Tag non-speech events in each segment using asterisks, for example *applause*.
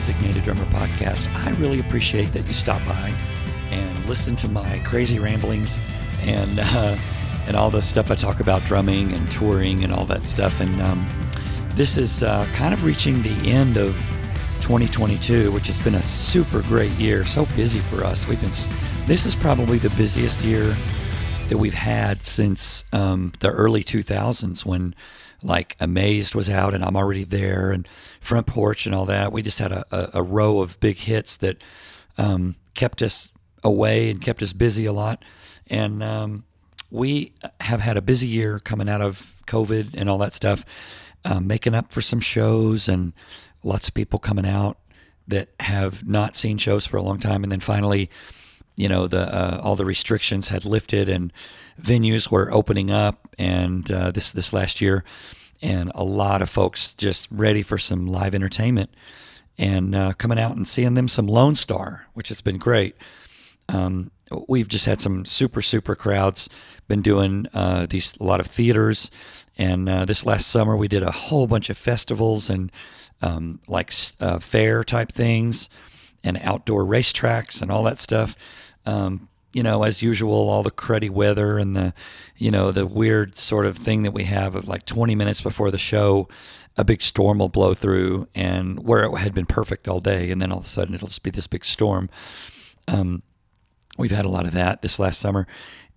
Designated Drummer podcast. I really appreciate that you stop by and listen to my crazy ramblings and uh, and all the stuff I talk about drumming and touring and all that stuff. And um, this is uh, kind of reaching the end of 2022, which has been a super great year. So busy for us. We've been. This is probably the busiest year that we've had since um, the early 2000s when like Amazed was out and I'm already there and Front Porch and all that. We just had a, a, a row of big hits that um, kept us away and kept us busy a lot. And um, we have had a busy year coming out of COVID and all that stuff, um, making up for some shows and lots of people coming out that have not seen shows for a long time. And then finally, you know, the uh, all the restrictions had lifted and venues were opening up. And uh, this this last year, and a lot of folks just ready for some live entertainment and uh, coming out and seeing them some Lonestar, which has been great. Um, we've just had some super super crowds. Been doing uh, these a lot of theaters, and uh, this last summer we did a whole bunch of festivals and um, like uh, fair type things, and outdoor racetracks and all that stuff. Um, you know, as usual, all the cruddy weather and the, you know, the weird sort of thing that we have of like 20 minutes before the show, a big storm will blow through, and where it had been perfect all day, and then all of a sudden it'll just be this big storm. Um, we've had a lot of that this last summer,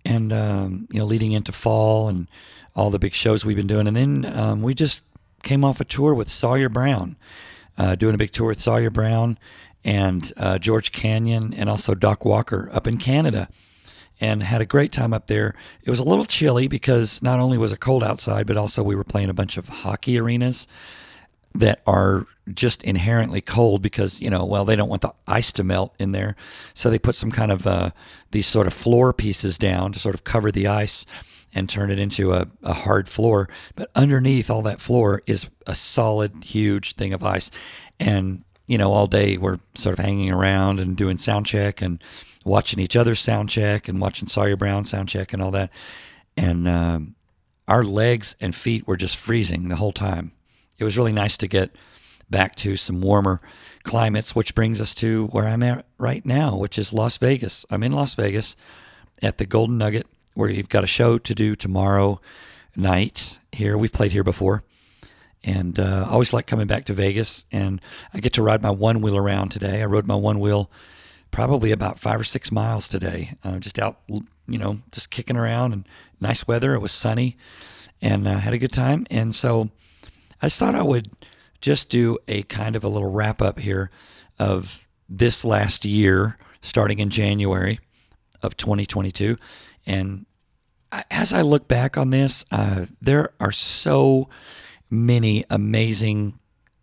and um, you know, leading into fall and all the big shows we've been doing, and then um, we just came off a tour with Sawyer Brown, uh, doing a big tour with Sawyer Brown and uh, George Canyon and also Doc Walker up in Canada and had a great time up there. It was a little chilly because not only was it cold outside, but also we were playing a bunch of hockey arenas that are just inherently cold because you know well they don't want the ice to melt in there. So they put some kind of uh, these sort of floor pieces down to sort of cover the ice and turn it into a, a hard floor. But underneath all that floor is a solid huge thing of ice. And you know, all day we're sort of hanging around and doing sound check and watching each other's sound check and watching Sawyer Brown sound check and all that. And um, our legs and feet were just freezing the whole time. It was really nice to get back to some warmer climates, which brings us to where I'm at right now, which is Las Vegas. I'm in Las Vegas at the Golden Nugget, where you've got a show to do tomorrow night here. We've played here before and uh, I always like coming back to Vegas. And I get to ride my one wheel around today. I rode my one wheel probably about five or six miles today, uh, just out, you know, just kicking around and nice weather. It was sunny, and uh, had a good time. And so I just thought I would just do a kind of a little wrap up here of this last year, starting in January of 2022, and as I look back on this, uh, there are so many amazing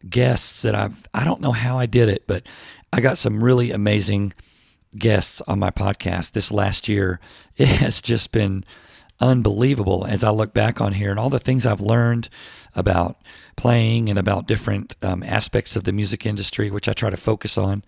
guests that I've I don't know how I did it, but I got some really amazing guests on my podcast this last year. *laughs* It has just been unbelievable as I look back on here and all the things I've learned about playing and about different um, aspects of the music industry, which I try to focus on.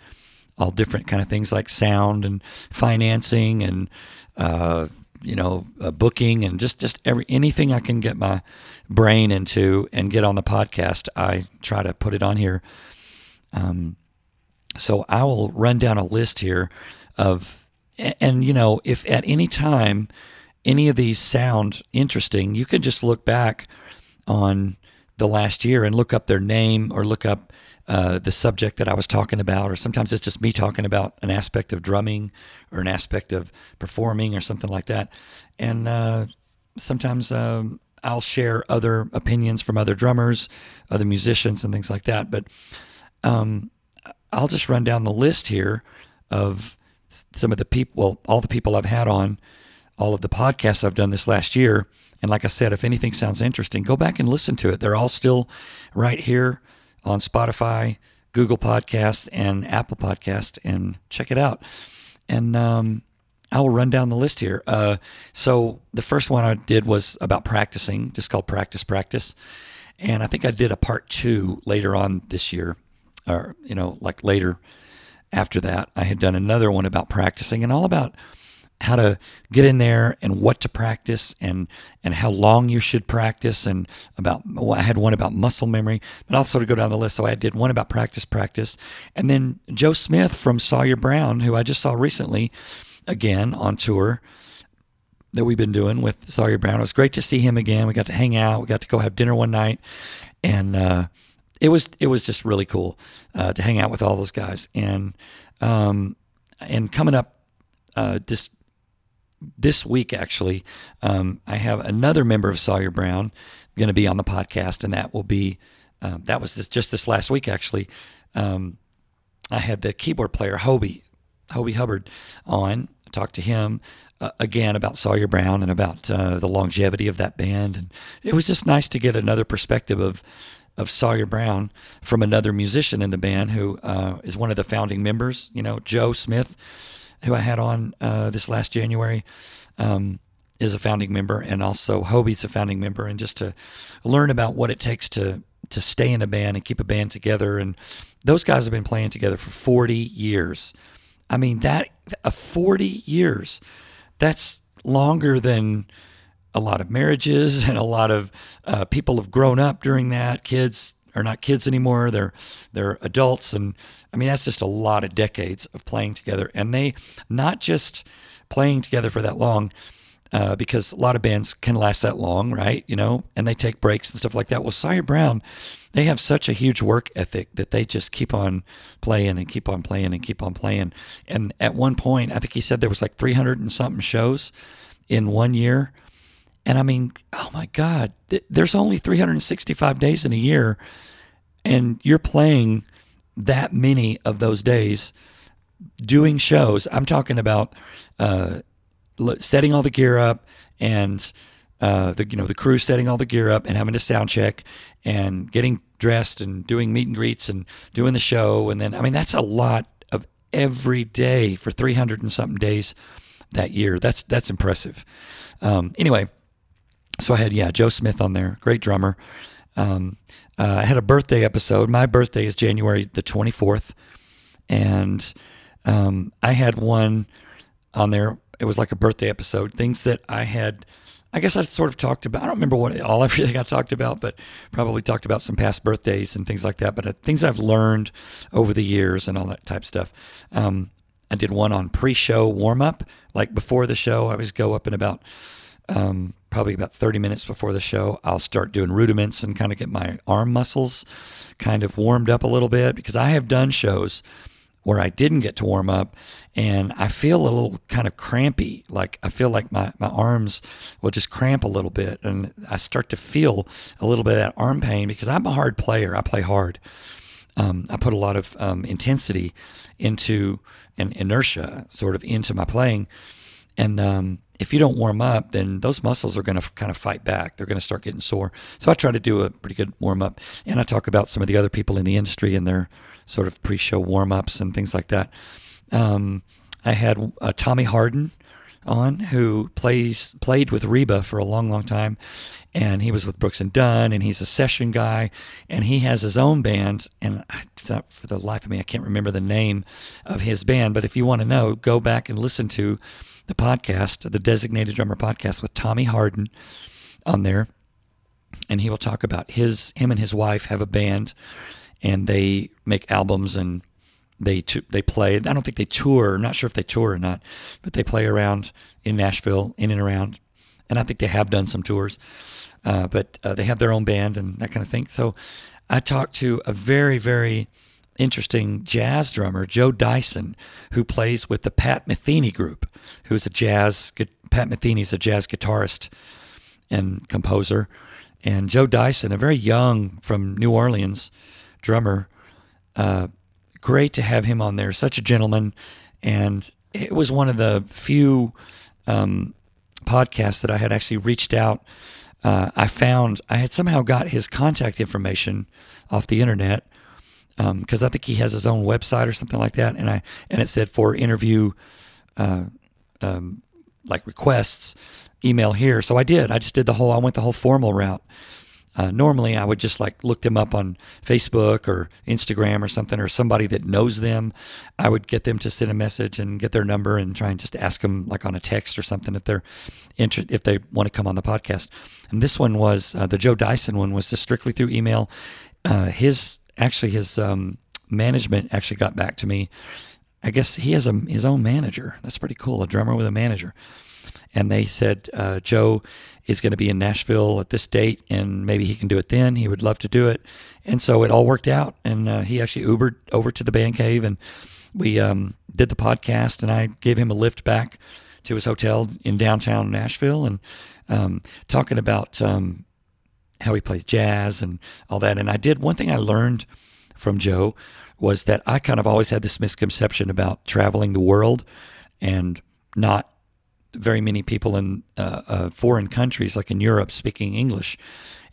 All different kind of things like sound and financing and uh, you know, uh, booking and just just every anything I can get my brain into and get on the podcast, I try to put it on here. Um, so I will run down a list here of, and, and you know, if at any time any of these sound interesting, you can just look back on the last year and look up their name or look up uh, the subject that I was talking about, or sometimes it's just me talking about an aspect of drumming or an aspect of performing or something like that. And uh, sometimes um, I'll share other opinions from other drummers, other musicians, and things like that. But um, I'll just run down the list here of some of the people, well, all the people I've had on all of the podcasts I've done this last year. And like I said, if anything sounds interesting, go back and listen to it. They're all still right here on Spotify, Google Podcasts, and Apple Podcast, and check it out. And um, I will run down the list here. Uh, so the first one I did was about practicing, just called Practice Practice, and I think I did a part two later on this year, or you know, like later after that, I had done another one about practicing and all about how to get in there and what to practice and and how long you should practice and about well, I had one about muscle memory, but also to go down the list. So I did one about practice, practice, and then Joe Smith from Sawyer Brown, who I just saw recently, again on tour that we've been doing with Sawyer Brown. It was great to see him again. We got to hang out. We got to go have dinner one night, and uh, it was it was just really cool uh, to hang out with all those guys. And um, and coming up uh, this this week, actually, um, I have another member of Sawyer Brown going to be on the podcast, and that will be um, that was this, just this last week, actually. Um, I had the keyboard player Hobie Hobie Hubbard on. Talked to him uh, again about Sawyer Brown and about uh, the longevity of that band, and it was just nice to get another perspective of of Sawyer Brown from another musician in the band who uh, is one of the founding members. You know, Joe Smith who I had on uh, this last January, um, is a founding member, and also Hobie's a founding member, and just to learn about what it takes to to stay in a band and keep a band together. And those guys have been playing together for 40 years. I mean, that a 40 years, that's longer than a lot of marriages *laughs* and a lot of uh, people have grown up during that. Kids are not kids anymore; they're they're adults, and I mean that's just a lot of decades of playing together. And they not just playing together for that long, uh, because a lot of bands can last that long, right? You know, and they take breaks and stuff like that. Well, Sawyer Brown, they have such a huge work ethic that they just keep on playing and keep on playing and keep on playing. And at one point, I think he said there was like 300 and something shows in one year. And I mean, oh my God, there's only 365 days in a year, and you're playing that many of those days doing shows. I'm talking about uh, setting all the gear up and uh, the you know the crew setting all the gear up and having to sound check and getting dressed and doing meet and greets and doing the show and then I mean that's a lot of every day for 300 and something days that year. That's that's impressive. Um, anyway, so I had yeah Joe Smith on there, great drummer. Um, uh, I had a birthday episode. My birthday is January the 24th, and um, I had one on there. It was like a birthday episode. Things that I had, I guess I sort of talked about. I don't remember what all everything I *laughs* talked about, but probably talked about some past birthdays and things like that. But uh, things I've learned over the years and all that type stuff. Um, I did one on pre-show warm up, like before the show. I always go up in about um, probably about 30 minutes before the show, I'll start doing rudiments and kind of get my arm muscles kind of warmed up a little bit because I have done shows where I didn't get to warm up and I feel a little kind of crampy. Like I feel like my, my arms will just cramp a little bit and I start to feel a little bit of that arm pain because I'm a hard player. I play hard. Um, I put a lot of um, intensity into an inertia sort of into my playing. And um, if you don't warm up, then those muscles are going to kind of fight back. They're going to start getting sore. So I try to do a pretty good warm up. And I talk about some of the other people in the industry and their sort of pre show warm ups and things like that. Um, I had uh, Tommy Harden on who plays played with Reba for a long, long time. And he was with Brooks and Dunn, and he's a session guy, and he has his own band. And I, for the life of me, I can't remember the name of his band. But if you want to know, go back and listen to the podcast, the Designated Drummer podcast with Tommy Harden on there, and he will talk about his him and his wife have a band, and they make albums and they they play. I don't think they tour. I'm not sure if they tour or not, but they play around in Nashville, in and around, and I think they have done some tours. Uh, but uh, they have their own band and that kind of thing. So I talked to a very very interesting jazz drummer, Joe Dyson, who plays with the Pat Metheny group, who's a jazz, Pat Metheny's a jazz guitarist and composer. And Joe Dyson, a very young from New Orleans drummer, uh, great to have him on there. Such a gentleman. And it was one of the few um, podcasts that I had actually reached out. Uh, I found I had somehow got his contact information off the internet because um, I think he has his own website or something like that, and I and it said for interview, uh, um, like requests, email here. So I did. I just did the whole. I went the whole formal route, uh, normally I would just like look them up on Facebook or Instagram or something, or somebody that knows them. I would get them to send a message and get their number and try and just ask them like on a text or something if they're interested, if they want to come on the podcast. And this one was uh, the Joe Dyson one was just strictly through email. Uh, his actually his um, management actually got back to me. I guess he has a, his own manager. That's pretty cool. A drummer with a manager and they said uh, Joe is going to be in Nashville at this date, and maybe he can do it then. He would love to do it, and so it all worked out. And uh, he actually Ubered over to the band cave, and we um, did the podcast, and I gave him a lift back to his hotel in downtown Nashville, and um, talking about um, how he plays jazz and all that. And I did one thing I learned from Joe was that I kind of always had this misconception about traveling the world and not very many people in uh, uh, foreign countries, like in Europe, speaking English.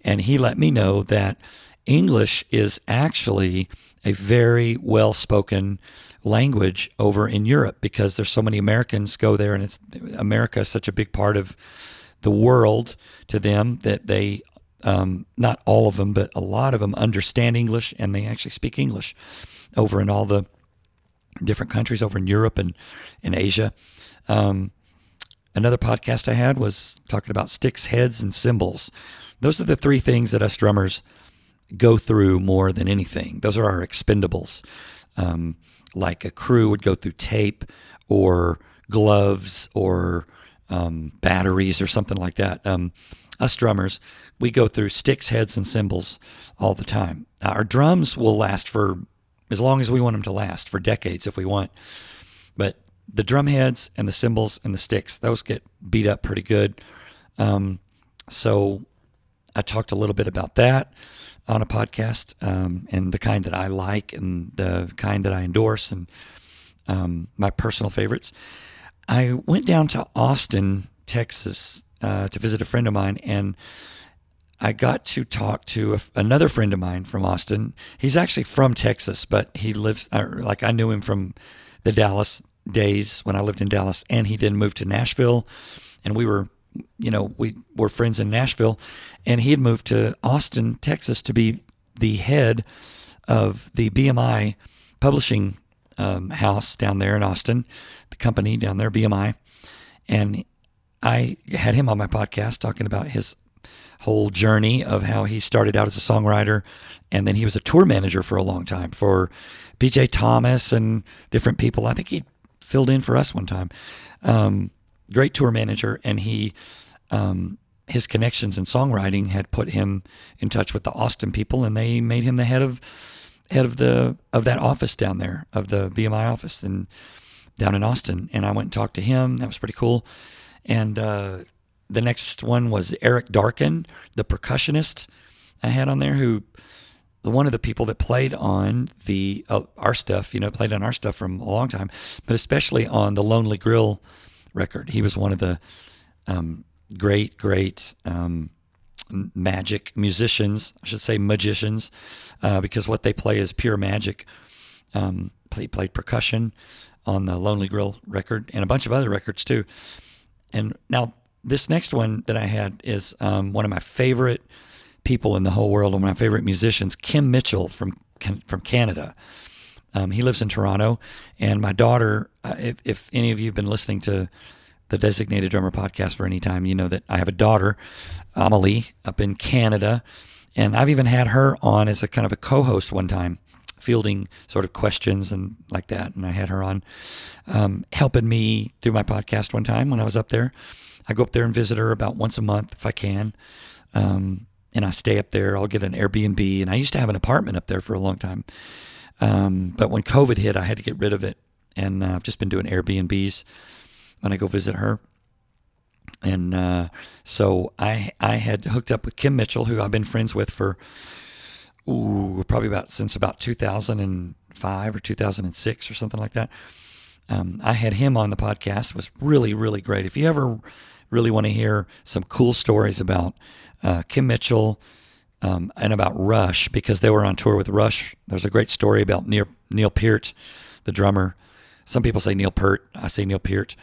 And he let me know that English is actually a very well spoken language over in Europe because there's so many Americans go there, and it's America is such a big part of the world to them that they um, not all of them, but a lot of them understand English and they actually speak English over in all the different countries over in Europe and in Asia. Um, Another podcast I had was talking about sticks, heads, and cymbals. Those are the three things that us drummers go through more than anything. Those are our expendables. Um, like a crew would go through tape or gloves or um, batteries or something like that. Um, us drummers, we go through sticks, heads, and cymbals all the time. Our drums will last for as long as we want them to last, for decades if we want. But the drum heads and the cymbals and the sticks, those get beat up pretty good. Um, so I talked a little bit about that on a podcast um, and the kind that I like and the kind that I endorse and um, my personal favorites. I went down to Austin, Texas uh, to visit a friend of mine and I got to talk to a, another friend of mine from Austin. He's actually from Texas, but he lives, like I knew him from the Dallas days when I lived in Dallas, and he then moved to Nashville, and we were, you know, we were friends in Nashville, and he had moved to Austin, Texas, to be the head of the BMI publishing um, house down there in Austin, the company down there, BMI, and I had him on my podcast talking about his whole journey of how he started out as a songwriter and then he was a tour manager for a long time for BJ Thomas and different people. I think he filled in for us one time. Um, great tour manager, and he um, his connections in songwriting had put him in touch with the Austin people, and they made him the head of head of the of that office down there of the BMI office and down in Austin. And I went and talked to him. That was pretty cool. And uh, the next one was Eric Darken, the percussionist I had on there, who one of the people that played on the uh, our stuff, you know, played on our stuff from a long time, but especially on the Lonely Grill record. He was one of the um, great, great um, magic musicians. I should say magicians, uh, because what they play is pure magic. Um, he played percussion on the Lonely Grill record and a bunch of other records too. And now this next one that I had is um, one of my favorite people in the whole world and one of my favorite musicians, Kim Mitchell from from Canada. Um, he lives in Toronto, and my daughter. Uh, if, if any of you have been listening to the Designated Drummer podcast for any time, you know that I have a daughter, Amelie, up in Canada, and I've even had her on as a kind of a co-host one time, fielding sort of questions and like that. And I had her on, um, helping me do my podcast one time when I was up there. I go up there and visit her about once a month if I can. Um, and I stay up there. I'll get an Airbnb, and I used to have an apartment up there for a long time. Um, but when COVID hit, I had to get rid of it, and uh, I've just been doing Airbnbs when I go visit her. And uh, so I I had hooked up with Kim Mitchell, who I've been friends with for ooh probably about since about 2005 or 2006 or something like that. Um, I had him on the podcast. It was really really great. If you ever really want to hear some cool stories about uh, Kim Mitchell, um, and about Rush because they were on tour with Rush. There's a great story about Neil, Neil Peart, the drummer. Some people say Neil Peart. I say Neil Peart.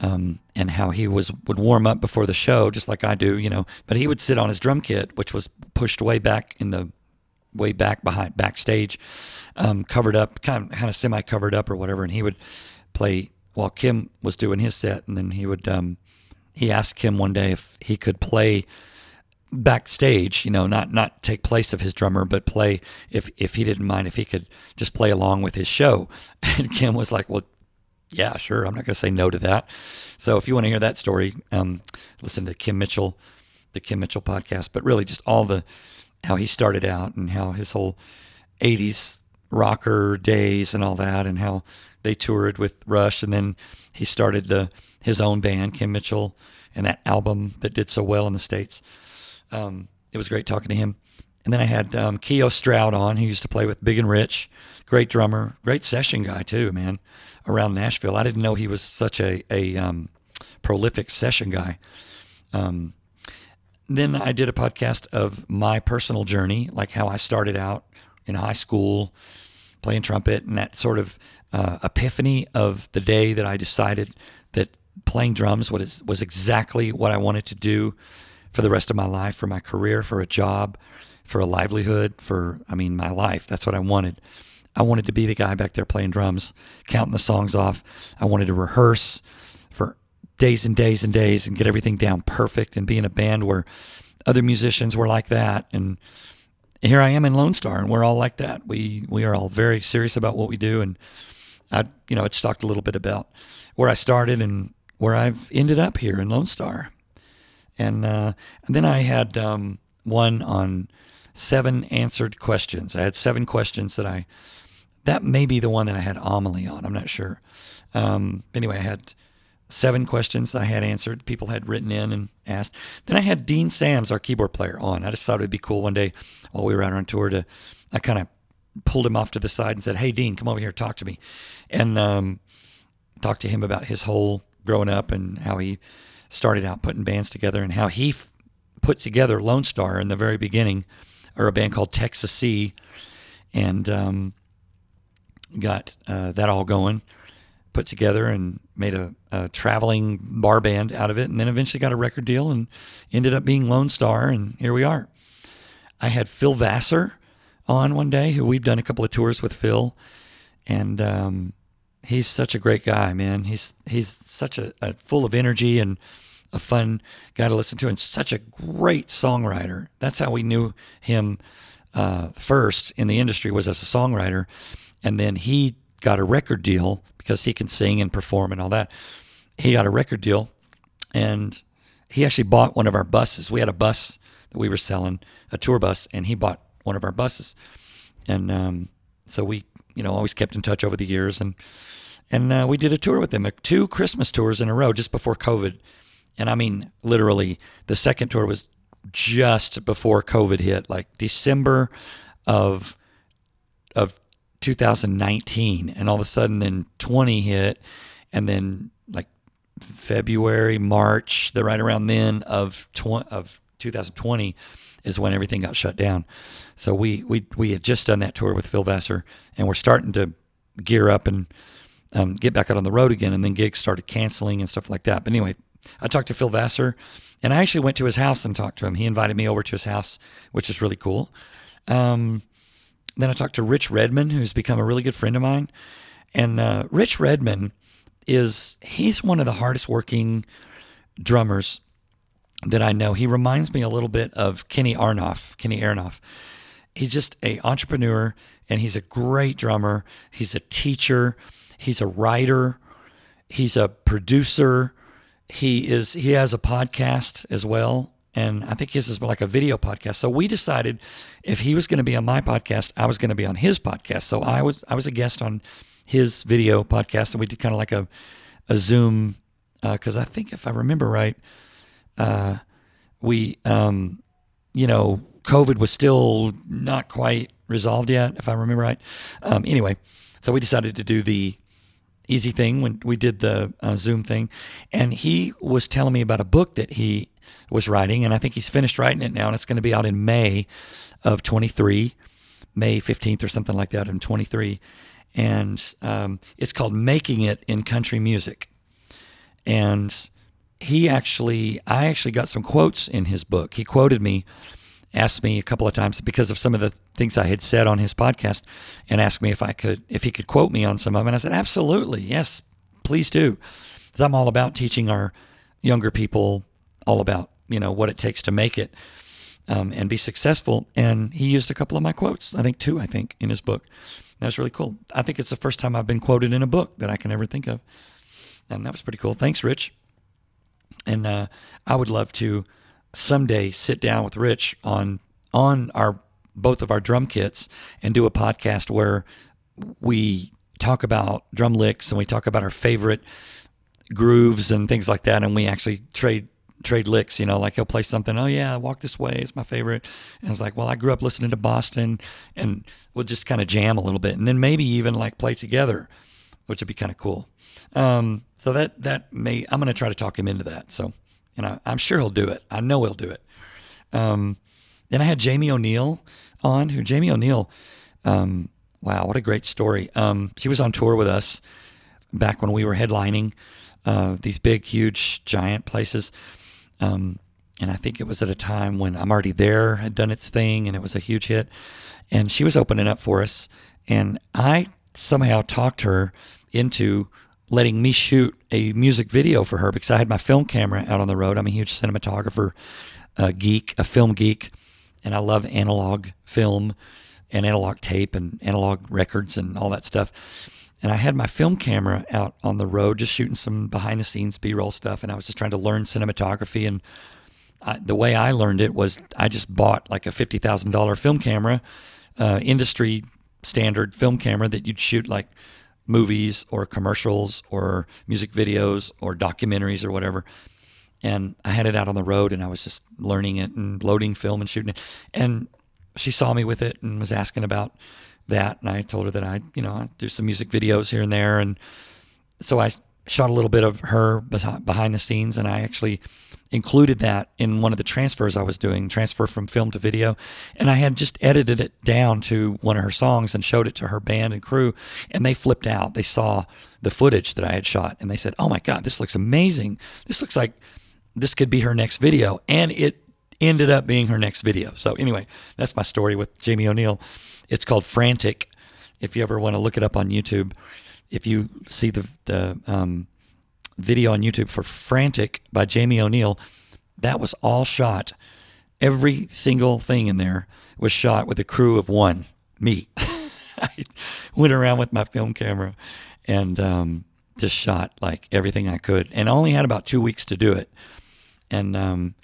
um, and how he was would warm up before the show, just like I do, you know. But he would sit on his drum kit, which was pushed way back in the way back behind backstage, um, covered up, kind of kind of semi covered up or whatever, and he would play while Kim was doing his set, and then he would um, he asked Kim one day if he could play backstage, you know, not not take place of his drummer, but play if if he didn't mind if he could just play along with his show. *laughs* And Kim was like, "Well, yeah, sure. I'm not going to say no to that. So if you want to hear that story, um, listen to Kim Mitchell, the Kim Mitchell podcast. But really, just all the how he started out and how his whole '80s rocker days and all that, and how they toured with Rush, and then he started the, his own band, Kim Mitchell, and that album that did so well in the states. Um, it was great talking to him. And then I had um, Keo Stroud on, who used to play with Big and Rich. Great drummer, great session guy too, man. Around Nashville, I didn't know he was such a a um, prolific session guy. Um, then I did a podcast of my personal journey, like how I started out in high school playing trumpet, and that sort of uh, epiphany of the day that I decided that playing drums was was exactly what I wanted to do for the rest of my life, for my career, for a job for a livelihood, for, I mean, my life. That's what I wanted. I wanted to be the guy back there playing drums, counting the songs off. I wanted to rehearse days and days and days and get everything down perfect and be in a band where other musicians were like that. And here I am in Lonestar, and we're all like that. We we are all very serious about what we do. And I, you know, it's talked a little bit about where I started and where I've ended up here in Lonestar. And uh, and then I had um, one on seven answered questions. I had seven questions that I, that may be the one that I had Amelie on. I'm not sure. Um, anyway, I had seven questions I had answered. People had written in and asked. Then I had Dean Sams, our keyboard player, on. I just thought it'd be cool one day while we were out on tour to, I kind of pulled him off to the side and said, Hey, Dean, come over here, talk to me. And um, talked to him about his whole growing up and how he started out putting bands together and how he f- put together Lonestar in the very beginning or a band called Texassee, and um, got uh, that all going, put together, and made a, a, traveling bar band out of it, and then eventually got a record deal and ended up being Lonestar, and here we are. I had Phil Vassar on one day, who we've done a couple of tours with Phil, and um, he's such a great guy, man. He's he's such a, a full of energy and a fun guy to listen to and such a great songwriter. That's how we knew him uh, first in the industry was as a songwriter, and then he got a record deal because he can sing and perform and all that. He got a record deal, and he actually bought one of our buses. We had a bus that we were selling, a tour bus, and he bought one of our buses, and um, so we, you know, always kept in touch over the years, and and uh, we did a tour with him, two Christmas tours in a row just before COVID and I mean, literally, the second tour was just before COVID hit, like December of of 2019, and all of a sudden, then 20 hit, and then like February, March, the right around then of tw- of 2020 is when everything got shut down. So we we we had just done that tour with Phil Vassar, and we're starting to gear up and um, get back out on the road again. And then gigs started canceling and stuff like that. But anyway, I talked to Phil Vassar, and I actually went to his house and talked to him. He invited me over to his house, which is really cool. Um, then I talked to Rich Redmond, who's become a really good friend of mine. And uh, Rich Redmond is he's one of the hardest working drummers that I know. He reminds me a little bit of Kenny Aronoff. Kenny Aronoff. He's just a entrepreneur, and he's a great drummer. He's a teacher. He's a writer. He's a producer he is he has a podcast as well and I think his is like a video podcast. So we decided if he was going to be on my podcast, I was going to be on his podcast. So I was I was a guest on his video podcast, and we did kind of like a a Zoom because uh, I think if I remember right, uh, we um, you know COVID was still not quite resolved yet, if I remember right. Um, anyway, so we decided to do the easy thing when we did the uh, Zoom thing. And he was telling me about a book that he was writing, and I think he's finished writing it now, and it's going to be out in May of 23, May 15th or something like that in 23. And um, it's called Making It in Country Music. and he actually, I actually got some quotes in his book. He quoted me, asked me a couple of times because of some of the things I had said on his podcast, and asked me if I could, if he could quote me on some of them. And I said, absolutely, yes, please do. Because I'm all about teaching our younger people all about you know what it takes to make it um, and be successful. And he used a couple of my quotes, I think two, I think, in his book. That was really cool. I think it's the first time I've been quoted in a book that I can ever think of. And that was pretty cool. Thanks, Rich. And uh, I would love to someday sit down with Rich on on our both of our drum kits and do a podcast where we talk about drum licks and we talk about our favorite grooves and things like that, and we actually trade trade licks. You know, like he'll play something. Oh yeah, Walk This Way is my favorite. And it's like, well, I grew up listening to Boston, and we'll just kind of jam a little bit, and then maybe even like play together, which would be kind of cool. Um, so that that may I'm going to try to talk him into that. So, and I, am sure he'll do it. I know he'll do it. Um, then I had Jamie O'Neal on, who Jamie O'Neal. Um, wow, what a great story. Um, she was on tour with us back when we were headlining uh, these big, huge, giant places. Um, and I think it was at a time when I'm already there had done its thing and it was a huge hit. And she was opening up for us. And I somehow talked her into letting me shoot a music video for her because I had my film camera out on the road. I'm a huge cinematographer, a geek, a film geek, and I love analog film and analog tape and analog records and all that stuff. And I had my film camera out on the road, just shooting some behind the scenes B roll stuff. And I was just trying to learn cinematography. And I, the way I learned it was I just bought like a $50,000 film camera, uh, industry standard film camera that you'd shoot like movies or commercials or music videos or documentaries or whatever. And I had it out on the road and I was just learning it and loading film and shooting it. And she saw me with it and was asking about that. And I told her that I, you know, I do some music videos here and there. And so I shot a little bit of her behind the scenes. And I actually included that in one of the transfers I was doing, transfer from film to video. And I had just edited it down to one of her songs and showed it to her band and crew. And they flipped out. They saw the footage that I had shot and they said, Oh my God, this looks amazing. This looks like this could be her next video. And it ended up being her next video. So anyway, that's my story with Jamie O'Neal. It's called Frantic. If you ever want to look it up on YouTube, if you see the the um, video on YouTube for Frantic by Jamie O'Neal, that was all shot. Every single thing in there was shot with a crew of one, me. *laughs* I went around with my film camera and um, just shot like everything I could, and I only had about two weeks to do it. And um,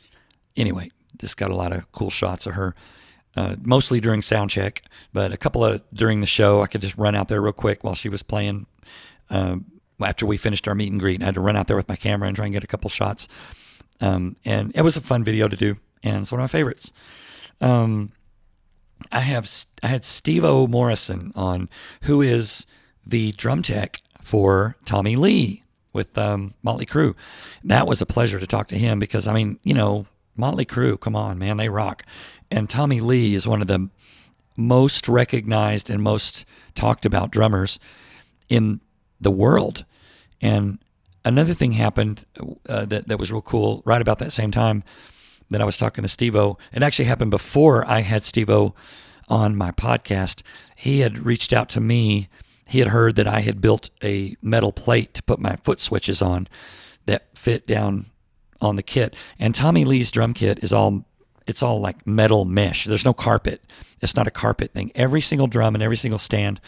anyway, this got a lot of cool shots of her uh, mostly during sound check, but a couple of during the show, I could just run out there real quick while she was playing. Uh, after we finished our meet and greet, I had to run out there with my camera and try and get a couple shots. Um, and it was a fun video to do, and it's one of my favorites. Um, I have I had Steve O Morrison on, who is the drum tech for Tommy Lee with um, Motley Crue. That was a pleasure to talk to him because I mean, you know, Motley Crue, come on, man, they rock. And Tommy Lee is one of the most recognized and most talked about drummers in the world. And another thing happened uh, that, that was real cool right about that same time that I was talking to Steve O. It actually happened before I had Steve O on my podcast. He had reached out to me. He had heard that I had built a metal plate to put my foot switches on that fit down on the kit. And Tommy Lee's drum kit is all it's all like metal mesh. There's no carpet. It's not a carpet thing. Every single drum and every single stand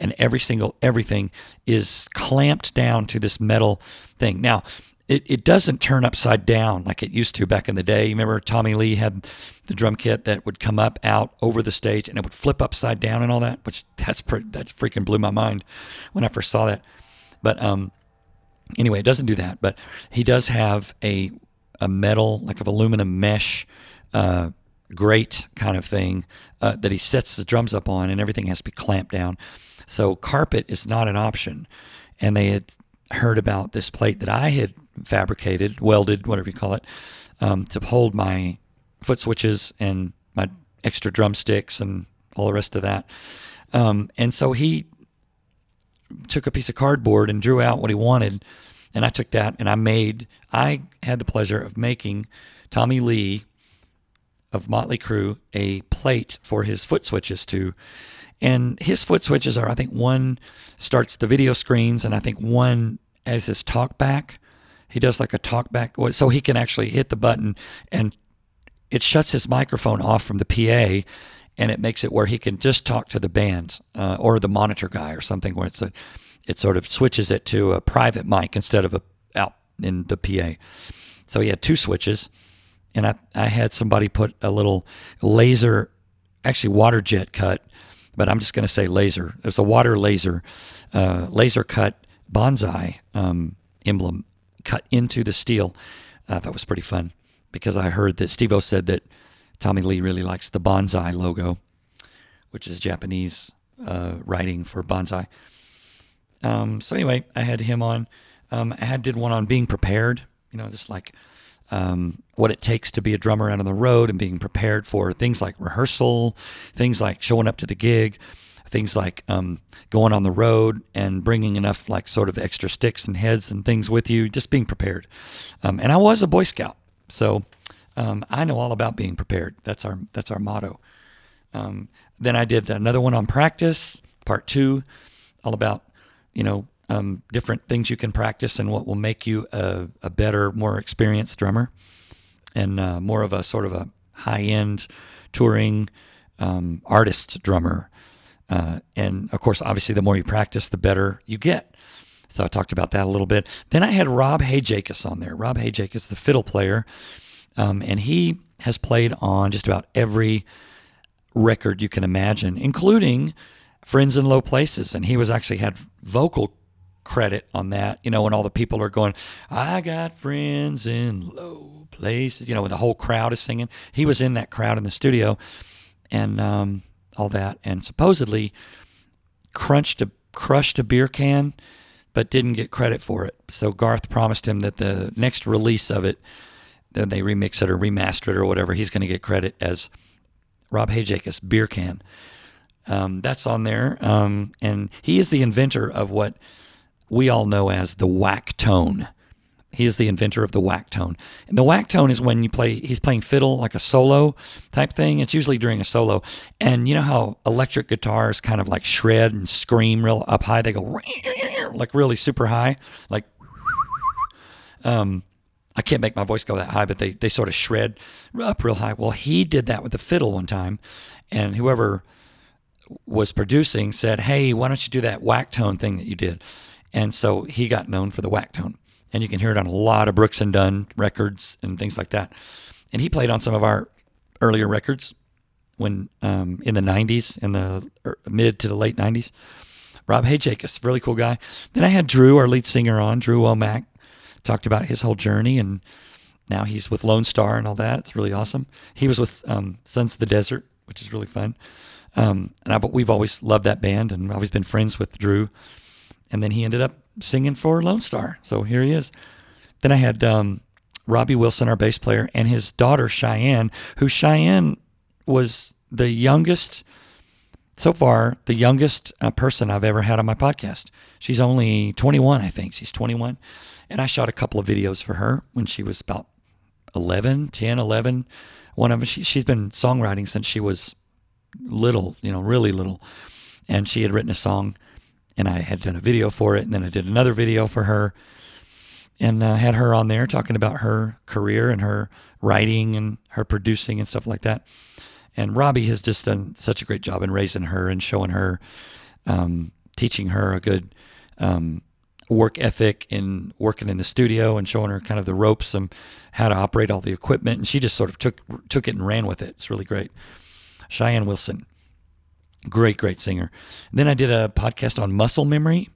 and every single everything is clamped down to this metal thing. Now, it, it doesn't turn upside down like it used to back in the day. You remember Tommy Lee had the drum kit that would come up out over the stage and it would flip upside down and all that, which that's pretty, that's freaking blew my mind when I first saw that. But um, anyway, it doesn't do that. But he does have a a metal, like of aluminum mesh uh, grate kind of thing uh, that he sets the drums up on, and everything has to be clamped down. So carpet is not an option. And they had heard about this plate that I had fabricated, welded, whatever you call it, um, to hold my foot switches and my extra drumsticks and all the rest of that. Um, and so he took a piece of cardboard and drew out what he wanted And I took that and I made, I had the pleasure of making Tommy Lee of Motley Crue a plate for his foot switches to. And his foot switches are, I think, one starts the video screens, and I think one as his talkback. He does like a talkback, so he can actually hit the button and it shuts his microphone off from the PA and it makes it where he can just talk to the band uh, or the monitor guy or something where it's a, it sort of switches it to a private mic instead of a out in the PA. So he had two switches and I, I had somebody put a little laser, actually water jet cut, but I'm just going to say laser. It was a water laser, uh, laser cut bonsai um, emblem cut into the steel. I thought was pretty fun because I heard that Steve O said that Tommy Lee really likes the bonsai logo, which is Japanese uh, writing for bonsai. Um, so anyway, I had him on. Um, I had did one on being prepared. You know, just like um, what it takes to be a drummer out on the road and being prepared for things like rehearsal, things like showing up to the gig, things like um, going on the road and bringing enough like sort of extra sticks and heads and things with you, just being prepared. Um, and I was a Boy Scout, so um, I know all about being prepared. That's our that's our motto. Um, then I did another one on practice, part two, all about you know um, different things you can practice and what will make you a, a better, more experienced drummer, and uh, more of a sort of a high end touring um, artist drummer. Uh, and of course, obviously, the more you practice, the better you get. So I talked about that a little bit. Then I had Rob Hajacos on there. Rob Hajacos, the fiddle player, um, and he has played on just about every record you can imagine, including Friends in Low Places. And he was actually had vocal credit on that, you know, when all the people are going, I got friends in low places, you know, when the whole crowd is singing. He was in that crowd in the studio and um, all that. And supposedly crunched a, crushed a beer can, but didn't get credit for it. So Garth promised him that the next release of it, then they remix it or remaster it or whatever, he's going to get credit as Rob Hajacos, Beer Can. Um, that's on there. Um, and he is the inventor of what we all know as the whack tone. He is the inventor of the whack tone. And the whack tone is when you play, he's playing fiddle like a solo type thing. It's usually during a solo. And you know how electric guitars kind of like shred and scream real up high? They go like really super high. Like, um, I can't make my voice go that high, but they, they sort of shred up real high. Well, he did that with the fiddle one time. And whoever was producing said, Hey, why don't you do that whack tone thing that you did? And so he got known for the whack tone. And you can hear it on a lot of Brooks and Dunn records and things like that. And he played on some of our earlier records when um, in the 90s, in the er, mid to the late 90s. Rob Hajacos, really cool guy. Then I had Drew, our lead singer, on, Drew Womack, talked about his whole journey. And now he's with Lonestar and all that. It's really awesome. He was with um, Sons of the Desert, which is really fun. Um, and I, but we've always loved that band and always been friends with Drew and then he ended up singing for Lonestar. So here he is. Then I had um, Robbie Wilson, our bass player, and his daughter Cheyenne, who Cheyenne was the youngest, so far, the youngest uh, person I've ever had on my podcast. She's only 21, I think. She's 21. And I shot a couple of videos for her when she was about 11, 10, 11. One of them, she, she's been songwriting since she was little, you know, really little. And she had written a song and I had done a video for it, and then I did another video for her, and uh, had her on there talking about her career and her writing and her producing and stuff like that. And Robbie has just done such a great job in raising her and showing her, um, teaching her a good um, work ethic in working in the studio and showing her kind of the ropes and how to operate all the equipment. And she just sort of took took it and ran with it. It's really great. Cheyenne Wilson. Great, great singer. Then I did a podcast on muscle memory,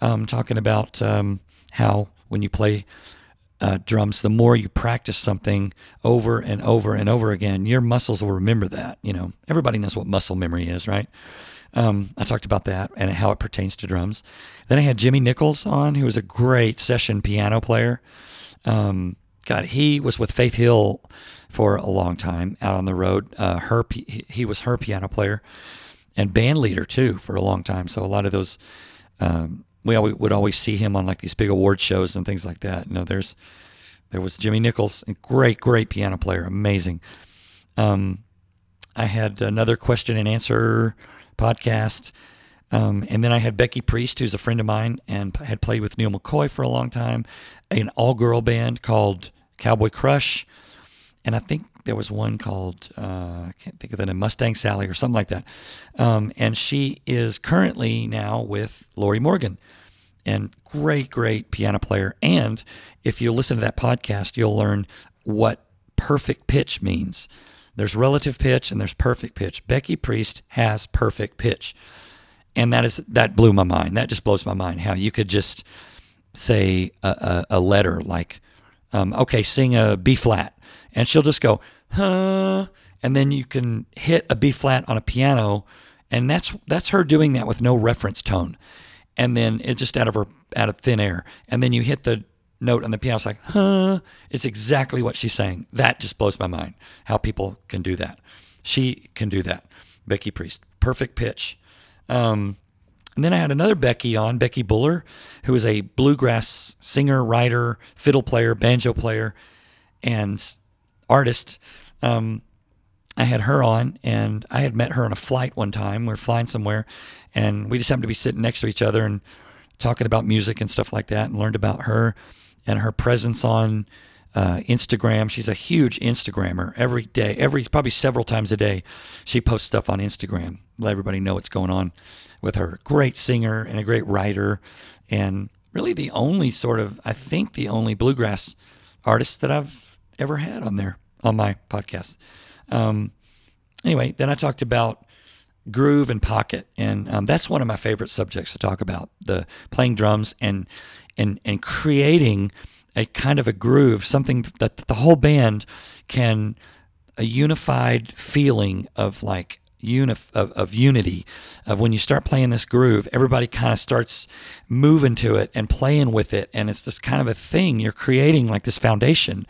um, talking about um, how when you play uh, drums, the more you practice something over and over and over again, your muscles will remember that. You know, everybody knows what muscle memory is, right? Um, I talked about that and how it pertains to drums. Then I had Jimmy Nichols on, who was a great session piano player. Um, God, he was with Faith Hill for a long time out on the road. Uh, her, he was her piano player and band leader too for a long time. So a lot of those um, we always, would always see him on like these big award shows and things like that. You know, there's there was Jimmy Nichols, a great, great piano player, amazing. Um, I had another question and answer podcast. Um, and then I had Becky Priest, who's a friend of mine and had played with Neal McCoy for a long time, an all girl band called Cowboy Crush. And I think there was one called, uh, I can't think of name, Mustang Sally or something like that. Um, and she is currently now with Lorrie Morgan and great, great piano player. And if you listen to that podcast, you'll learn what perfect pitch means. There's relative pitch and there's perfect pitch. Becky Priest has perfect pitch. And that is that blew my mind. That just blows my mind how you could just say a, a, a letter like, um, okay, sing a B flat. And she'll just go, huh. And then you can hit a B flat on a piano. And that's that's her doing that with no reference tone. And then it's just out of her out of thin air. And then you hit the note on the piano. It's like, huh? It's exactly what she's saying. That just blows my mind how people can do that. She can do that. Becky Priest, perfect pitch. Um, and then I had another Becky on, Becky Buller, who is a bluegrass singer, writer, fiddle player, banjo player, and artist. Um, I had her on, and I had met her on a flight one time. We were flying somewhere, and we just happened to be sitting next to each other and talking about music and stuff like that, and learned about her and her presence on uh, Instagram. She's a huge Instagrammer. Every day, every probably several times a day, she posts stuff on Instagram. Let everybody know what's going on with her. Great singer and a great writer, and really the only sort of I think the only bluegrass artist that I've ever had on there on my podcast. Um, anyway, then I talked about groove and pocket, and um, that's one of my favorite subjects to talk about: the playing drums and and and creating a kind of a groove, something that the whole band can a unified feeling of like unif of, of unity of when you start playing this groove everybody kind of starts moving to it and playing with it. And it's this kind of a thing you're creating like this foundation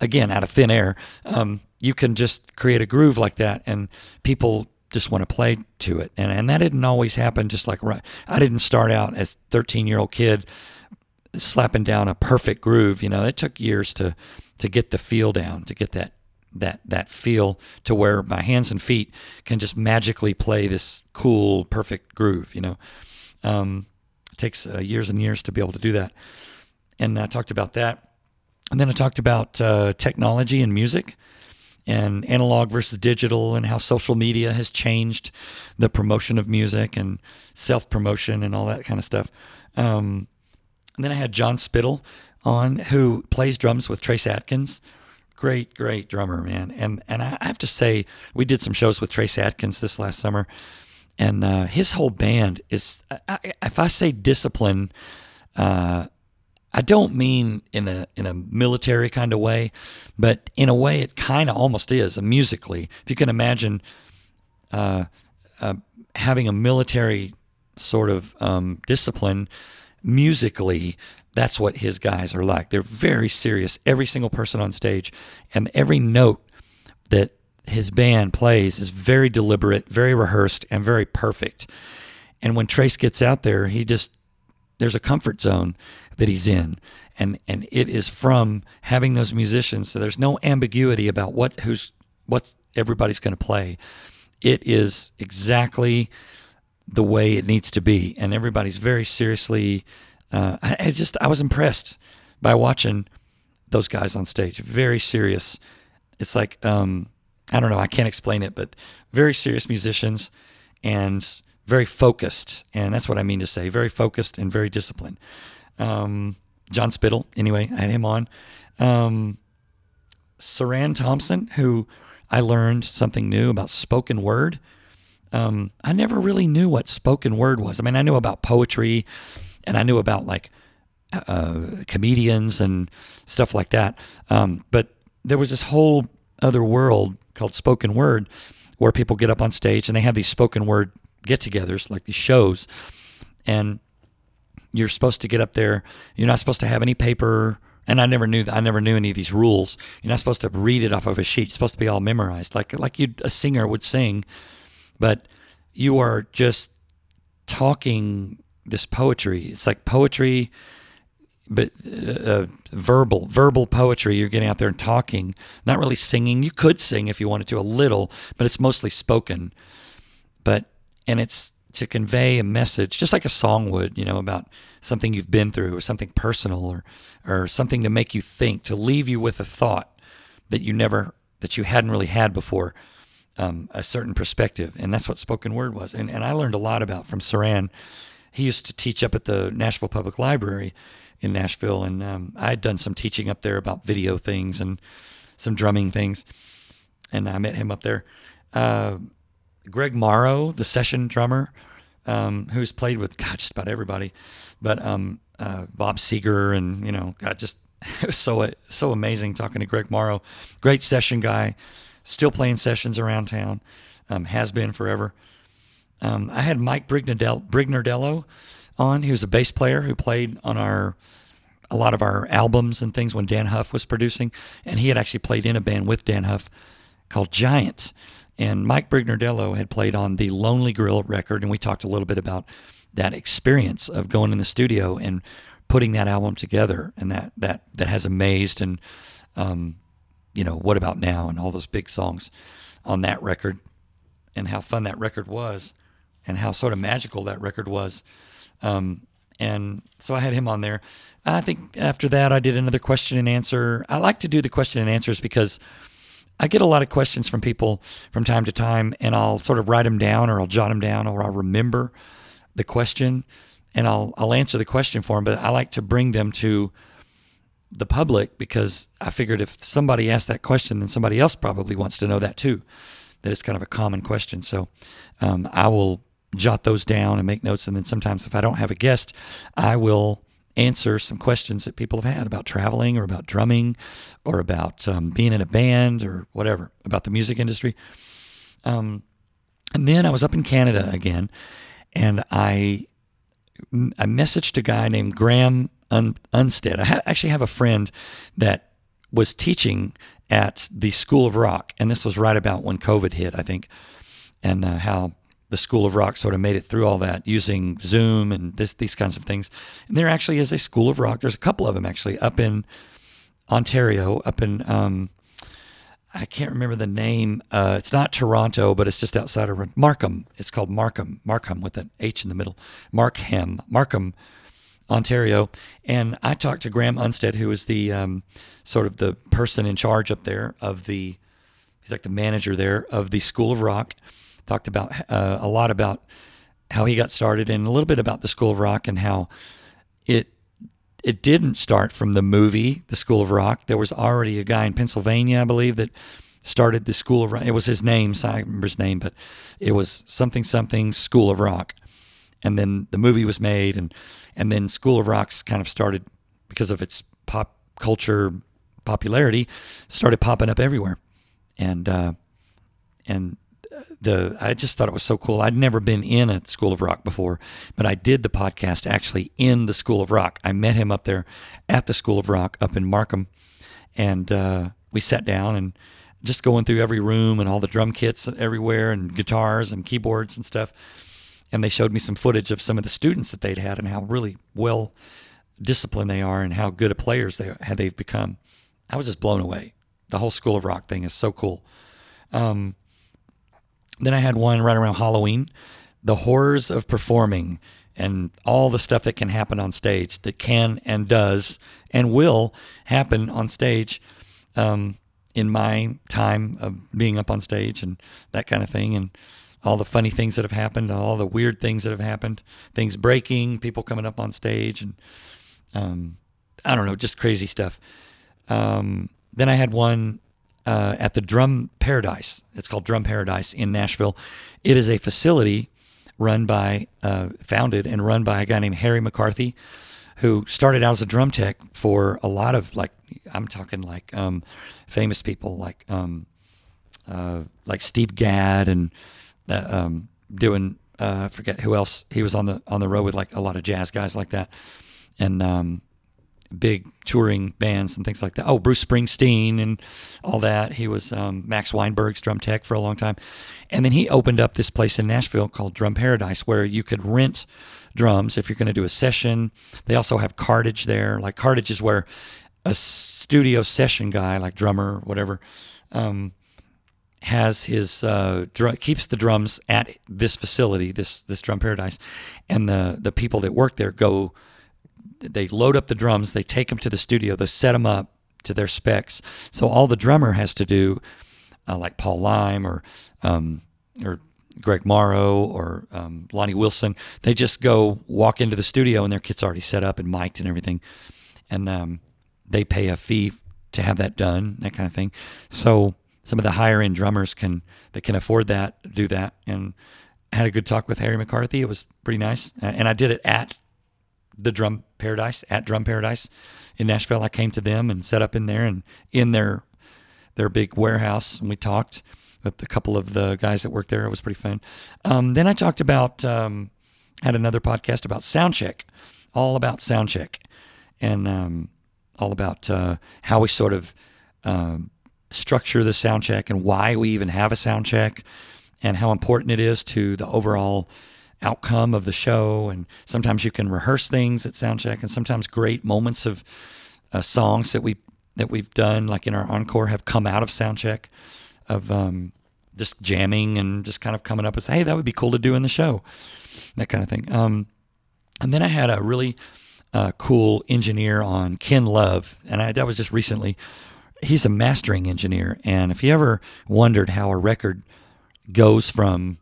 again out of thin air. Um, you can just create a groove like that and people just want to play to it and, and that didn't always happen just like right i didn't start out as 13 year old kid slapping down a perfect groove. You know, it took years to to get the feel down, to get that that that feel to where my hands and feet can just magically play this cool, perfect groove. You know, um, it takes uh, years and years to be able to do that. And I talked about that, and then I talked about uh, technology and music. And analog versus digital, and how social media has changed the promotion of music and self promotion and all that kind of stuff. Um, then I had John Spittle on, who plays drums with Trace Atkins. Great, great drummer, man. And and I have to say, we did some shows with Trace Atkins this last summer, and uh, his whole band is. I, if I say discipline, uh, I don't mean in a in a military kind of way, but in a way it kind of almost is musically. If you can imagine uh, uh, having a military sort of um, discipline musically, that's what his guys are like. They're very serious, every single person on stage, and every note that his band plays is very deliberate, very rehearsed, and very perfect. And when Trace gets out there, he just there's a comfort zone that he's in, and and it is from having those musicians. So there's no ambiguity about what who's what everybody's going to play. It is exactly the way it needs to be, and everybody's very seriously. Uh, I, I just I was impressed by watching those guys on stage. Very serious. It's like um, I don't know. I can't explain it, but very serious musicians and very focused. And that's what I mean to say. Very focused and very disciplined. Um, John Spittle, anyway, I had him on. Um, Saran Thompson, who I learned something new about spoken word um, I never really knew what spoken word was. I mean, I knew about poetry and I knew about like uh, comedians and stuff like that. Um, but there was this whole other world called spoken word where people get up on stage and they have these spoken word get togethers, like these shows. And you're supposed to get up there. You're not supposed to have any paper. And I never knew that. I never knew any of these rules. You're not supposed to read it off of a sheet. It's supposed to be all memorized, like like you a singer would sing but you are just talking this poetry. It's like poetry, but uh, uh, verbal, verbal poetry. You're getting out there and talking, not really singing. You could sing if you wanted to a little, but it's mostly spoken. But and it's to convey a message, just like a song would, you know, about something you've been through or something personal or or something to make you think, to leave you with a thought that you never that you hadn't really had before um, a certain perspective, and that's what spoken word was. And and I learned a lot about from Saran. He used to teach up at the Nashville Public Library in Nashville, and um, I had done some teaching up there about video things and some drumming things, and I met him up there. Uh, Greg Morrow, the session drummer, um, who's played with God just about everybody, but um, uh, Bob Seger and you know, God, just *laughs* it was so so amazing talking to Greg Morrow, great session guy still playing sessions around town, um, has been forever. Um, I had Mike Brignardello on. He was a bass player who played on our a lot of our albums and things when Dann Huff was producing, and he had actually played in a band with Dann Huff called Giant. And Mike Brignardello had played on the Lonely Grill record, and we talked a little bit about that experience of going in the studio and putting that album together, and that that that has amazed and um, you know, What About Now and all those big songs on that record and how fun that record was and how sort of magical that record was. Um, and so I had him on there. I think after that, I did another question and answer. I like to do the question and answers because I get a lot of questions from people from time to time, and I'll sort of write them down or I'll jot them down or I'll remember the question and I'll, I'll answer the question for them. But I like to bring them to the public because I figured if somebody asked that question, then somebody else probably wants to know that too. That it's kind of a common question. So um, I will jot those down and make notes. And then sometimes if I don't have a guest, I will answer some questions that people have had about traveling or about drumming or about um, being in a band or whatever about the music industry. Um, and then I was up in Canada again, and I I messaged a guy named Graham Un- Unstead. I ha- actually have a friend that was teaching at the School of Rock, and this was right about when COVID hit, I think, and uh, how the School of Rock sort of made it through all that using Zoom and this, these kinds of things. And there actually is a School of Rock. There's a couple of them actually up in Ontario, up in um, I can't remember the name. Uh, it's not Toronto, but it's just outside of Markham. It's called Markham, Markham with an H in the middle. Markham, Markham Ontario. And I talked to Graham Unstead, who is the um, sort of the person in charge up there of the, he's like the manager there of the School of Rock. Talked about uh, a lot about how he got started and a little bit about the School of Rock and how it it didn't start from the movie The School of Rock. There was already a guy in Pennsylvania, I believe, that started the School of Rock. It was his name, so I remember his name, but it was something something School of Rock and then the movie was made, and and then School of Rocks kind of started because of its pop culture popularity, started popping up everywhere, and uh, and the I just thought it was so cool. I'd never been in a School of Rock before, but I did the podcast actually in the School of Rock. I met him up there at the School of Rock up in Markham, and uh, we sat down and just going through every room and all the drum kits everywhere and guitars and keyboards and stuff and they showed me some footage of some of the students that they'd had and how really well disciplined they are and how good of players they had they've become. I was just blown away. The whole School of Rock thing is so cool. Um, then I had one right around Halloween, the horrors of performing and all the stuff that can happen on stage that can and does and will happen on stage. Um, in my time of being up on stage and that kind of thing, and all the funny things that have happened, all the weird things that have happened, things breaking, people coming up on stage, and um, I don't know, just crazy stuff. Um, then I had one uh, at the Drum Paradise. It's called Drum Paradise in Nashville. It is a facility run by, uh, founded and run by a guy named Harry McCarthy, who started out as a drum tech for a lot of like, I'm talking like um, famous people like um, uh, like Steve Gadd and um, doing uh, forget who else he was on the on the road with like a lot of jazz guys like that, and um, big touring bands and things like that. Oh, Bruce Springsteen and all that. He was um, Max Weinberg's drum tech for a long time. And then he opened up this place in Nashville called Drum Paradise where you could rent drums if you're going to do a session. They also have cartage there. Like cartage is where a studio session guy, like drummer, whatever, um, has his uh, dr- keeps the drums at this facility, this this drum paradise, and the the people that work there go they load up the drums, they take them to the studio, they set them up to their specs. So all the drummer has to do, uh, like Paul Leim or um, or Greg Morrow or um, Lonnie Wilson, they just go walk into the studio and their kit's already set up and mic'd and everything, and um, they pay a fee to have that done, that kind of thing. So some of the higher end drummers can that can afford that do that and had a good talk with Harry McCarthy. It was pretty nice, and I did it at the Drum Paradise at Drum Paradise in Nashville. I came to them and set up in there and in their their big warehouse, and we talked with a couple of the guys that worked there. It was pretty fun. Um, then I talked about um, had another podcast about sound check, all about sound check, and um, all about uh, how we sort of um, structure the sound check and why we even have a sound check, and how important it is to the overall outcome of the show. And sometimes you can rehearse things at soundcheck, and sometimes great moments of uh, songs that we that we've done, like in our encore, have come out of soundcheck of um, just jamming and just kind of coming up with, hey, that would be cool to do in the show, that kind of thing. Um, and then I had a really uh, cool engineer on Ken Love, and I, that was just recently. He's a mastering engineer, and if you ever wondered how a record goes from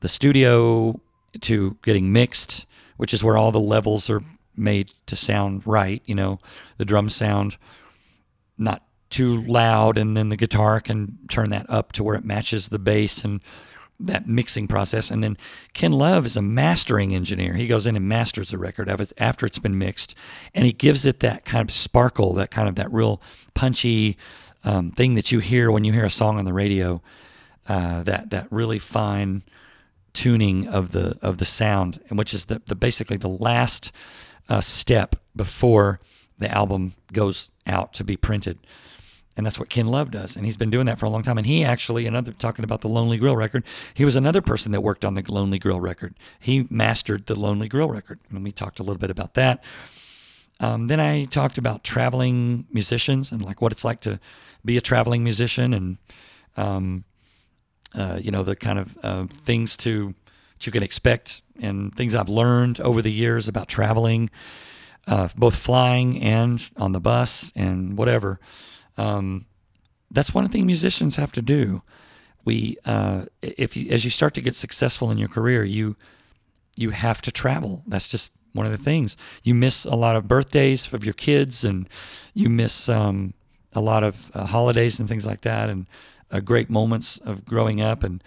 the studio to getting mixed, which is where all the levels are made to sound right. You know, the drum sound not too loud, and then the guitar can turn that up to where it matches the bass and that mixing process. And then Ken Love is a mastering engineer. He goes in and masters the record after it's been mixed, and he gives it that kind of sparkle, that kind of that real punchy um, thing that you hear when you hear a song on the radio. Uh, that that really fine tuning of the of the sound, and which is the, the basically the last uh, step before the album goes out to be printed. And that's what Ken Love does, and he's been doing that for a long time. And he actually, another talking about the Lonely Grill record, he was another person that worked on the Lonely Grill record. He mastered the Lonely Grill record, and we talked a little bit about that. Um, then I talked about traveling musicians and like what it's like to be a traveling musician, and um, uh, you know, the kind of uh, things to that you can expect and things I've learned over the years about traveling, uh, both flying and on the bus and whatever. Um, that's one thing musicians have to do. We, uh, if you, as you start to get successful in your career, you you have to travel. That's just one of the things. You miss a lot of birthdays of your kids, and you miss um, a lot of uh, holidays and things like that. And uh, great moments of growing up. And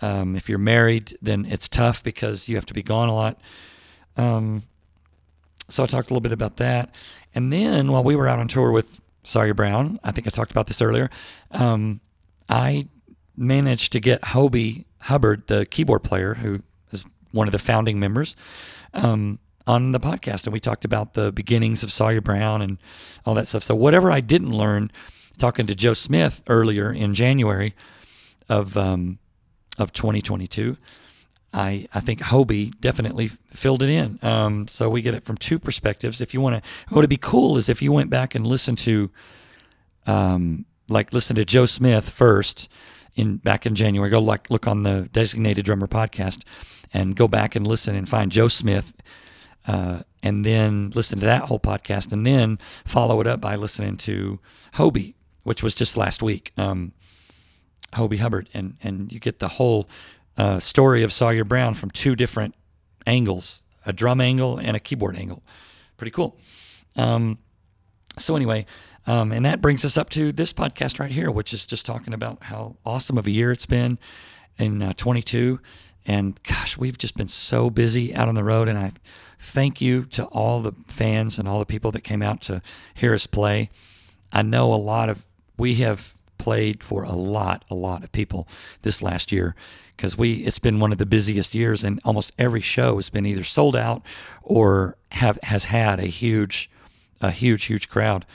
um, if you're married, then it's tough because you have to be gone a lot. Um, so I talked a little bit about that. And then while we were out on tour with Sawyer Brown, I think I talked about this earlier, um, I managed to get Hobie Hubbard, the keyboard player, who is one of the founding members, um, on the podcast. And we talked about the beginnings of Sawyer Brown and all that stuff. So whatever I didn't learn talking to Joe Smith earlier in January of um, of 2022. I, I think Hobie definitely filled it in. Um, so we get it from two perspectives. If you want to, what would be cool is if you went back and listened to, um, like listen to Joe Smith first in back in January. Go like look on the Designated Drummer podcast and go back and listen and find Joe Smith uh, and then listen to that whole podcast, and then follow it up by listening to Hobie, which was just last week. Um, Hobie Hubbard, and and you get the whole uh, story of Sawyer Brown from two different angles, a drum angle and a keyboard angle. Pretty cool. Um, so anyway, um, and that brings us up to this podcast right here, which is just talking about how awesome of a year it's been in uh, 22. And gosh, we've just been so busy out on the road, and I thank you to all the fans and all the people that came out to hear us play. I know a lot of we have played for a lot, a lot of people this last year because we it's been one of the busiest years, and almost every show has been either sold out or have has had a huge a huge, huge crowd.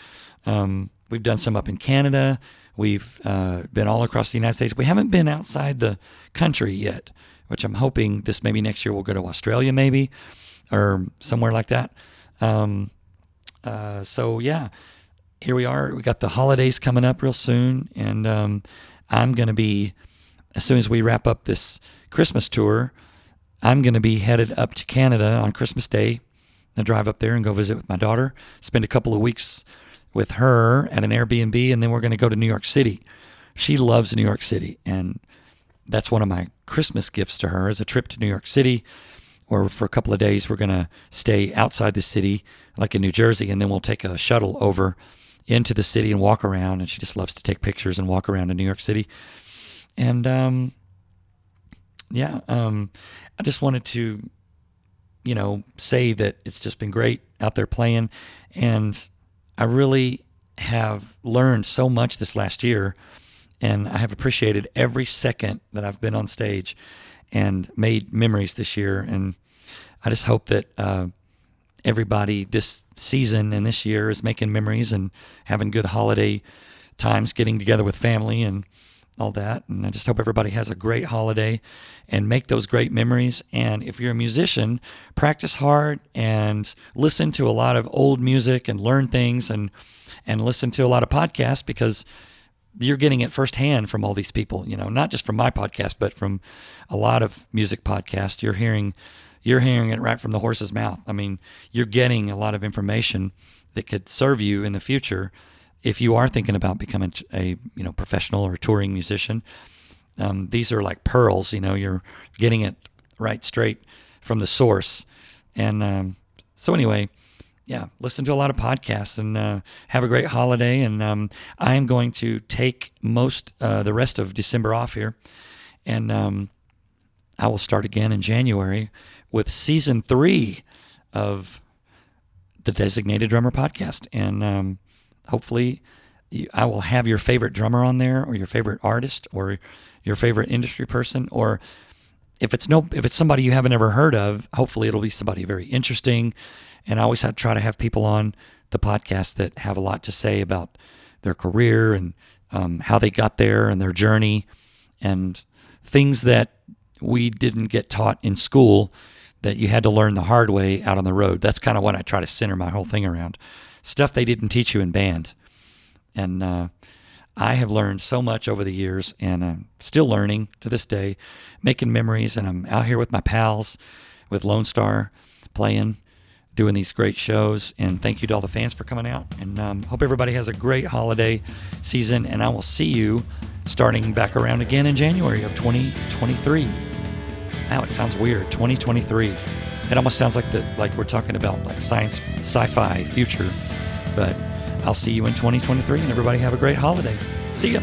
Um, we've done some up in Canada. We've uh, been all across the United States. We haven't been outside the country yet, which I'm hoping this maybe next year we'll go to Australia, maybe, or somewhere like that. Um, uh, so yeah, here we are. We got the holidays coming up real soon, and um, I'm going to be as soon as we wrap up this Christmas tour. I'm going to be headed up to Canada on Christmas Day. I drive up there and go visit with my daughter. Spend a couple of weeks with her at an Airbnb, and then we're going to go to New York City. She loves New York City, and that's one of my Christmas gifts to her is a trip to New York City or for a couple of days we're going to stay outside the city like in New Jersey and then we'll take a shuttle over into the city and walk around and she just loves to take pictures and walk around in New York City and um, yeah um, I just wanted to you know say that it's just been great out there playing and I really have learned so much this last year and I have appreciated every second that I've been on stage and made memories this year. And I just hope that uh, everybody this season and this year is making memories and having good holiday times, getting together with family and all that. And I just hope everybody has a great holiday and make those great memories. And if you're a musician, practice hard and listen to a lot of old music and learn things and and listen to a lot of podcasts because you're getting it firsthand from all these people, you know, not just from my podcast, but from a lot of music podcasts. You're hearing you're hearing it right from the horse's mouth. I mean, you're getting a lot of information that could serve you in the future if you are thinking about becoming a you know professional or touring musician. Um, these are like pearls, you know. You're getting it right straight from the source, and um, so anyway, yeah, listen to a lot of podcasts and uh, have a great holiday. And um, I am going to take most uh, the rest of December off here, and um, I will start again in January with season three of the Designated Drummer podcast, and um, hopefully. I will have your favorite drummer on there, or your favorite artist, or your favorite industry person, or if it's no if it's somebody you haven't ever heard of, hopefully it'll be somebody very interesting and I always have, try to have people on the podcast that have a lot to say about their career and um, how they got there and their journey and things that we didn't get taught in school that you had to learn the hard way out on the road. That's kind of what I try to center my whole thing around. Stuff they didn't teach you in band. And uh, I have learned so much over the years and I'm still learning to this day, making memories. And I'm out here with my pals, with Lonestar playing doing these great shows. And thank you to all the fans for coming out. And um, hope everybody has a great holiday season. And I will see you starting back around again in January of 2023. Now it sounds weird. 2023. It almost sounds like the like we're talking about like science, sci-fi future. But I'll see you in 2023, and everybody have a great holiday. See ya.